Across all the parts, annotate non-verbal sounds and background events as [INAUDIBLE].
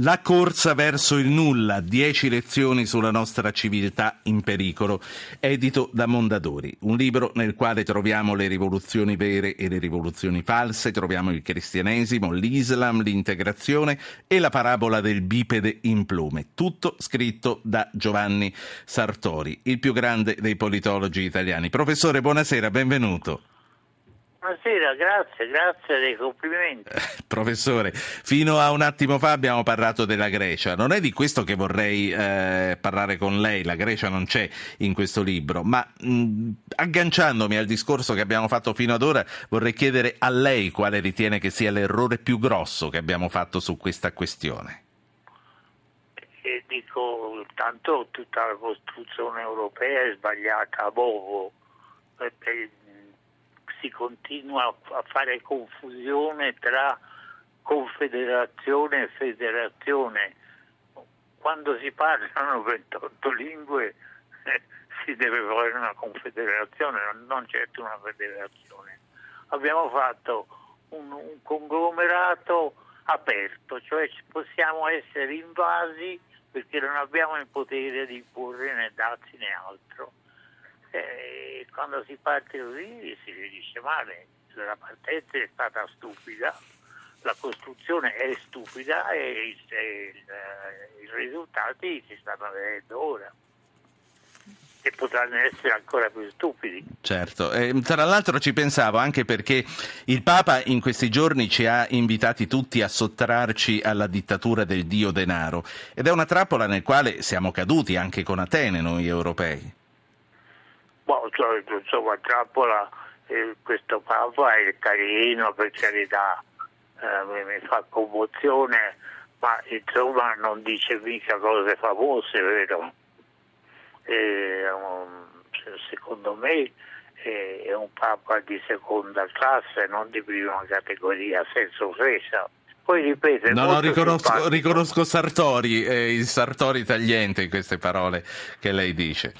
La corsa verso il nulla, dieci lezioni sulla nostra civiltà in pericolo, edito da Mondadori, un libro nel quale troviamo le rivoluzioni vere e le rivoluzioni false, troviamo il cristianesimo, l'Islam, l'integrazione e la parabola del bipede in plume, tutto scritto da Giovanni Sartori, il più grande dei politologi italiani. Professore, buonasera, benvenuto. Buonasera, grazie, grazie dei complimenti. Eh, professore, fino a un attimo fa abbiamo parlato della Grecia. Non è di questo che vorrei eh, parlare con lei, la Grecia non c'è in questo libro, ma mh, agganciandomi al discorso che abbiamo fatto fino ad ora, vorrei chiedere a lei quale ritiene che sia l'errore più grosso che abbiamo fatto su questa questione. E dico, tanto tutta la Costituzione europea è sbagliata a poco. Perché si continua a fare confusione tra confederazione e federazione. Quando si parlano 28 lingue eh, [LAUGHS] si deve fare una confederazione, non certo una federazione. Abbiamo fatto un, un conglomerato aperto, cioè possiamo essere invasi perché non abbiamo il potere di imporre né dazi né altro eh, quando si parte così si dice male, la partenza è stata stupida, la costruzione è stupida e il, i risultati si stanno vedendo ora e potranno essere ancora più stupidi. Certo, eh, tra l'altro ci pensavo anche perché il Papa in questi giorni ci ha invitati tutti a sottrarci alla dittatura del dio denaro ed è una trappola nel quale siamo caduti anche con Atene noi europei. Boh, insomma, Trappola, eh, questo Papa è carino, per carità, eh, mi fa commozione, ma insomma non dice mica cose famose, vero? E, secondo me è un Papa di seconda classe, non di prima categoria, senza offesa. Poi ripete. No, no, riconosco, riconosco Sartori, eh, il Sartori tagliente in queste parole che lei dice.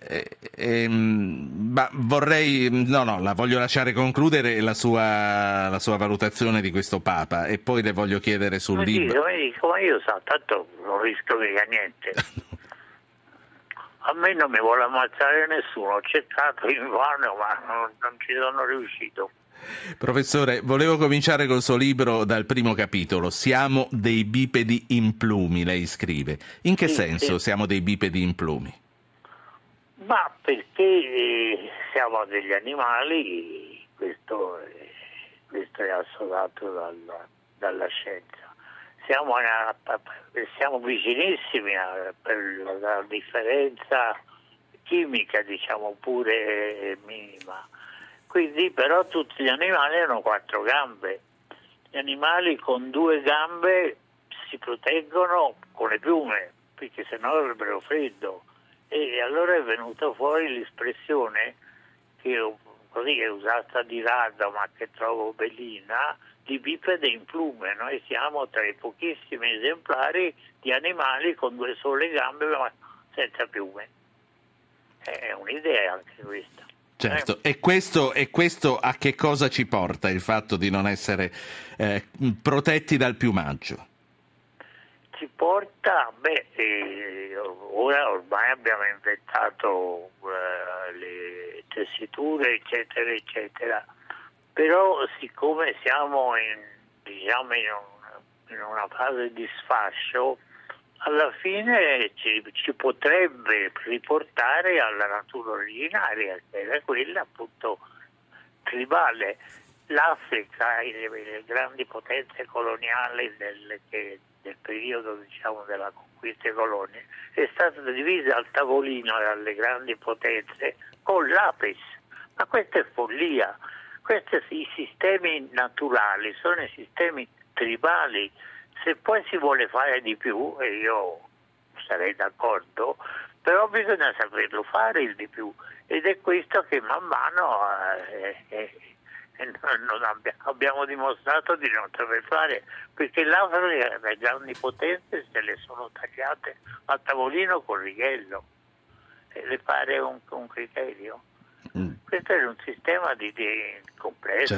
Eh, ehm, ma vorrei, no, no, la voglio lasciare concludere la sua, la sua, valutazione di questo Papa e poi le voglio chiedere sul ma libro. Sì, come io so, tanto non rischio mica niente. [LAUGHS] A me non mi vuole ammazzare nessuno, ho cercato in vano ma non, non ci sono riuscito. Professore, volevo cominciare col suo libro dal primo capitolo. Siamo dei bipedi in plumi, lei scrive. In che sì, senso sì. siamo dei bipedi in plumi? Ma perché siamo degli animali, questo, questo è assolato dalla, dalla scienza. Siamo, una, siamo vicinissimi per la differenza chimica, diciamo pure minima. Quindi però tutti gli animali hanno quattro gambe. Gli animali con due gambe si proteggono con le piume, perché sennò avrebbero freddo e allora è venuta fuori l'espressione che così è usata di rado ma che trovo bellina di bipede in plume. Noi siamo tra i pochissimi esemplari di animali con due sole gambe ma senza piume. È un'idea anche questa. Certo, e, questo, e, questo, a che cosa ci porta il fatto di non essere eh, protetti dal piumaggio? Ci porta, beh, eh, ora ormai abbiamo inventato uh, le tessiture, eccetera, eccetera, però siccome siamo in, diciamo in, un, in una fase di sfascio, alla fine ci, ci, potrebbe riportare alla natura originaria, che era quella appunto tribale. L'Africa, le, le grandi potenze coloniali del, che, del periodo diciamo, della conquista colonie, è stata divisa al tavolino dalle grandi potenze con l'Apis. Ma questa è follia. Questi i sistemi naturali sono i sistemi tribali. Se poi si vuole fare di più, e io sarei d'accordo, però bisogna saperlo fare il di più. Ed è questo che man mano eh, eh, [LAUGHS] abbiamo dimostrato di non saper fare perché l'Africa le grandi potenze se le sono tagliate a tavolino con righello. E le pare un, un criterio? Mm. questo è un sistema di, di complesso.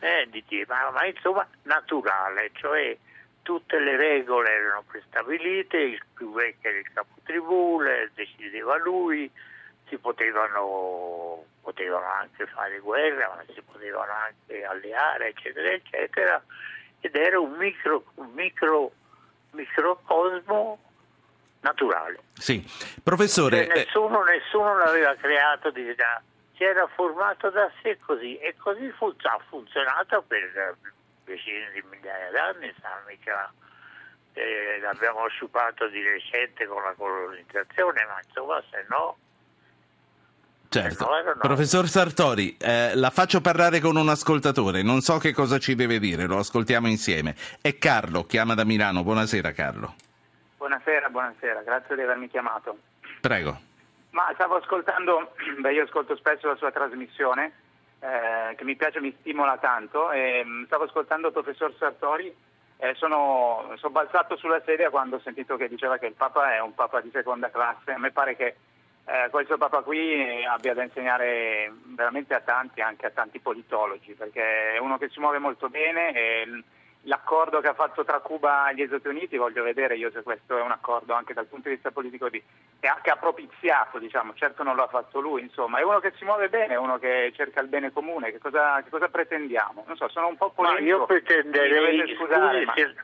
Eh, di, ma, ma, insomma naturale cioè tutte le regole erano prestabilite, il più vecchio era il capotribù, decideva lui, si potevano, potevano anche fare guerra, ma si potevano anche alleare, eccetera, eccetera, ed era un micro, un micro microcosmo naturale. Sì, professore. Cioè, nessuno, eh... nessuno l'aveva creato di si era formato da sé così e così fu, ha funzionato per decine di migliaia d'anni, mica, eh, l'abbiamo sciupato di recente con la colonizzazione, ma insomma se no... Certo. No, no. Professor Sartori, eh, la faccio parlare con un ascoltatore, non so che cosa ci deve dire, lo ascoltiamo insieme. È Carlo, chiama da Milano. Buonasera Carlo. Buonasera, buonasera, grazie di avermi chiamato. Prego. Ma stavo ascoltando, [CLEARS THROAT] beh io ascolto spesso la sua trasmissione, eh, che mi piace, mi stimola tanto, e mm, stavo ascoltando il professor Sartori e sono, sono balzato sulla sedia quando ho sentito che diceva che il Papa è un Papa di seconda classe. A me pare che eh, questo Papa qui abbia da insegnare veramente a tanti, anche a tanti politologi, perché è uno che si muove molto bene e l'accordo che ha fatto tra Cuba e gli Stati Uniti, voglio vedere io se questo è un accordo anche dal punto di vista politico di, che ha propiziato, diciamo, certo non lo ha fatto lui, insomma, è uno che si muove bene, è uno che cerca il bene comune, che cosa, che cosa pretendiamo? Non so, sono un po' polemico. Ma io pretenderei, scusare, scusi, ma... se,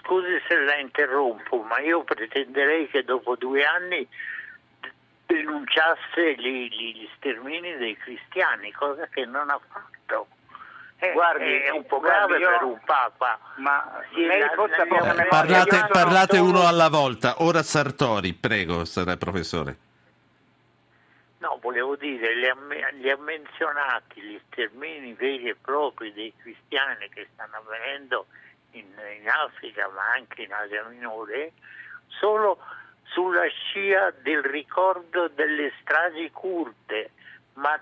scusi se la interrompo, ma io pretenderei che dopo due anni denunciasse gli, gli stermini dei cristiani, cosa che non ha fatto. Eh, guardi, è un po' grave io... per un Papa. Ma sì, lei forse ha poca memoria. Parlate, parlate uno alla volta. Ora Sartori, prego, professore. No, volevo dire, li ha, li ha, menzionati gli stermini veri e propri dei cristiani che stanno avvenendo in, in Africa, ma anche in Asia Minore, solo sulla scia del ricordo delle stragi curte, ma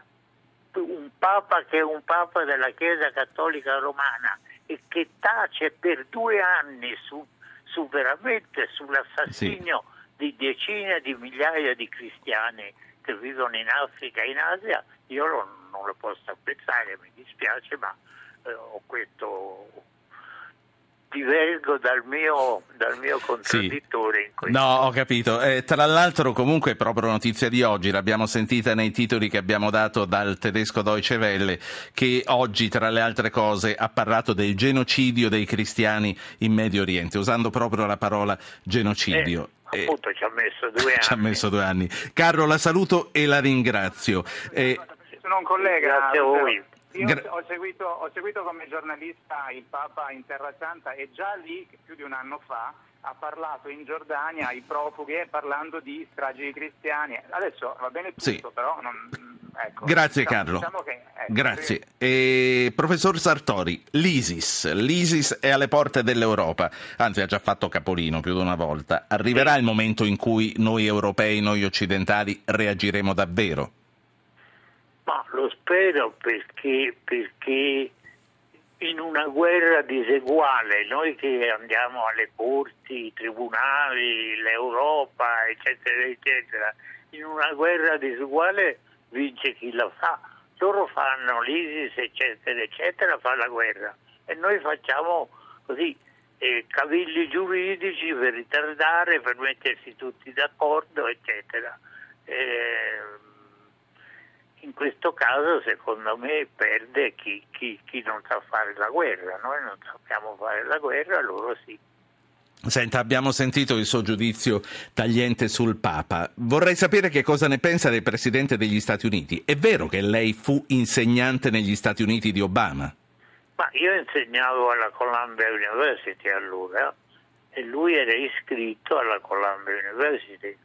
un Papa che è un Papa della Chiesa Cattolica Romana e che tace per due anni su, su veramente sull'assassinio sì. di decine di migliaia di cristiani che vivono in Africa e in Asia, io non, non lo posso apprezzare, mi dispiace, ma eh, ho questo divergo dal mio, dal mio contraddittore. Sì. No, ho capito. Eh, tra l'altro, comunque, proprio notizia di oggi, l'abbiamo sentita nei titoli che abbiamo dato dal tedesco Deutsche Welle, che oggi, tra le altre cose, ha parlato del genocidio dei cristiani in Medio Oriente, usando proprio la parola genocidio. Eh, appunto, ci ha messo due anni. [LAUGHS] Ci ha messo due anni. Carlo, la saluto e la ringrazio. Eh, sono un collega. Grazie a voi. Io ho, seguito, ho, seguito, come giornalista il Papa in Terra Santa e già lì, più di un anno fa, ha parlato in Giordania ai profughi parlando di stragi di cristiani. Adesso va bene tutto, sì. però non, ecco, Grazie diciamo, Carlo. Diciamo che, ecco, Grazie. E, professor Sartori, l'ISIS. L'ISIS è alle porte dell'Europa, anzi ha già fatto capolino più di una volta. Arriverà sì. il momento in cui noi europei, noi occidentali reagiremo davvero? Ma lo spero perché, perché in una guerra diseguale, noi che andiamo alle corti, i tribunali, l'Europa, eccetera, eccetera, in una guerra diseguale vince chi la fa. Loro fanno l'ISIS, eccetera, eccetera, fa la guerra e noi facciamo così eh, cavilli giuridici per ritardare, per mettersi tutti d'accordo, eccetera. Eh, in questo caso secondo me perde chi, chi, chi, non sa fare la guerra, noi non sappiamo fare la guerra, loro sì. Senta, abbiamo sentito il suo giudizio tagliente sul Papa. Vorrei sapere che cosa ne pensa del Presidente degli Stati Uniti. È vero che lei fu insegnante negli Stati Uniti di Obama? Ma io insegnavo alla Columbia University allora e lui era iscritto alla Columbia University.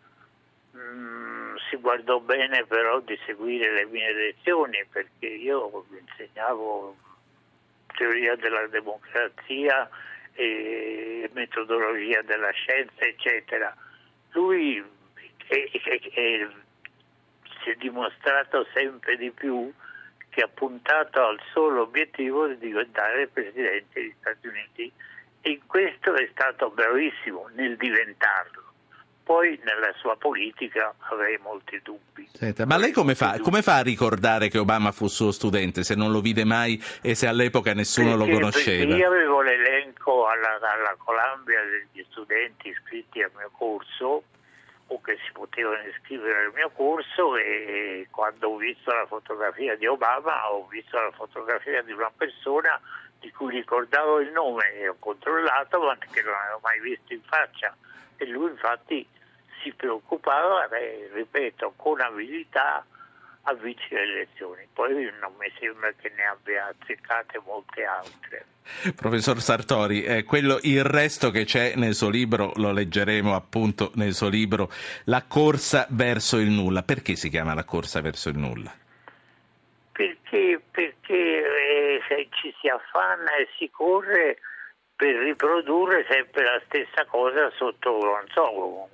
Mm si guardò bene però di seguire le mie lezioni perché io insegnavo teoria della democrazia e metodologia della scienza eccetera. Lui è, è, è, si è dimostrato sempre di più che ha puntato al solo obiettivo di diventare presidente degli Stati Uniti. E questo è stato bravissimo nel diventarlo poi nella sua politica avrei molti dubbi. Senta, ma lei come fa, come fa, a ricordare che Obama fu suo studente se non lo vide mai e se all'epoca nessuno perché, lo conosceva? io avevo l'elenco alla, alla Columbia degli studenti iscritti al mio corso o che si potevano iscrivere al mio corso e quando ho visto la fotografia di Obama ho visto la fotografia di una persona di cui ricordavo il nome e ho controllato ma che non avevo mai visto in faccia e lui infatti si preoccupava, eh, ripeto, con abilità a vincere le elezioni. Poi non mi sembra che ne abbia azzeccate molte altre. Professor Sartori, eh, quello, il resto che c'è nel suo libro lo leggeremo appunto nel suo libro La corsa verso il nulla. Perché si chiama La corsa verso il nulla? Perché, perché eh, se ci si affanna e si corre per riprodurre sempre la stessa cosa sotto, non so,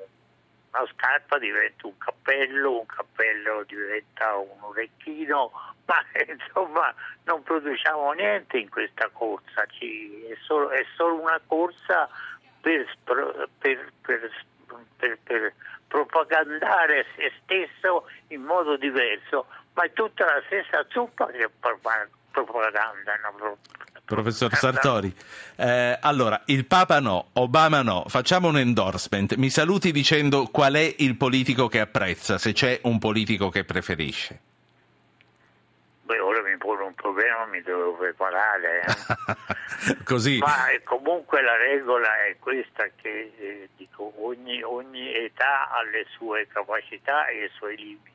una scarpa diventa un cappello, un cappello diventa un orecchino, [LAUGHS] ma insomma non produciamo niente in questa corsa, Ci, è, solo, è, solo, una corsa per, per, per, per, propagandare se stesso in modo diverso, ma è tutta la stessa zuppa che propaganda. Professor Sartori, eh, allora il Papa no, Obama no, facciamo un endorsement. Mi saluti dicendo qual è il politico che apprezza, se c'è un politico che preferisce. Beh, ora mi pone un problema, mi devo preparare. Eh. [LAUGHS] Così. Ma eh, comunque la regola è questa che eh, dico, ogni, ogni età ha le sue capacità e i suoi limiti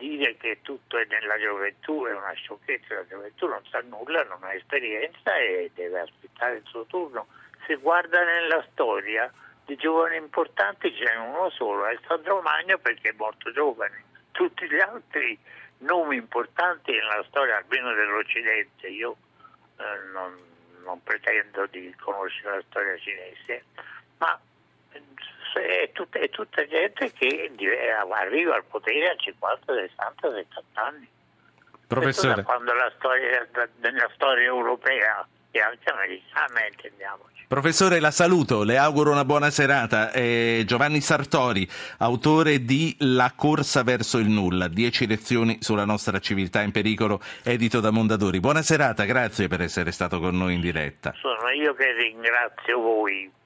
dire che tutto è nella gioventù è una sciocchezza, la gioventù non sa nulla, non ha esperienza e deve aspettare il suo turno. Se guarda nella storia di giovani importanti ce n'è uno solo, è Sandro Magno perché è molto giovane. Tutti gli altri nomi importanti nella storia, almeno dell'Occidente, io eh, non, non pretendo di conoscere la storia cinese, ma è tutta, è tutta gente che arriva al potere a 50, 60, 70 anni. Professore. quando la storia, nella storia europea e anche americana, intendiamoci. Professore, la saluto, le auguro una buona serata. Eh, Giovanni Sartori, autore di La corsa verso il nulla, 10 lezioni sulla nostra civiltà in pericolo, edito da Mondadori. Buona serata, grazie per essere stato con noi in diretta. Sono io che ringrazio voi.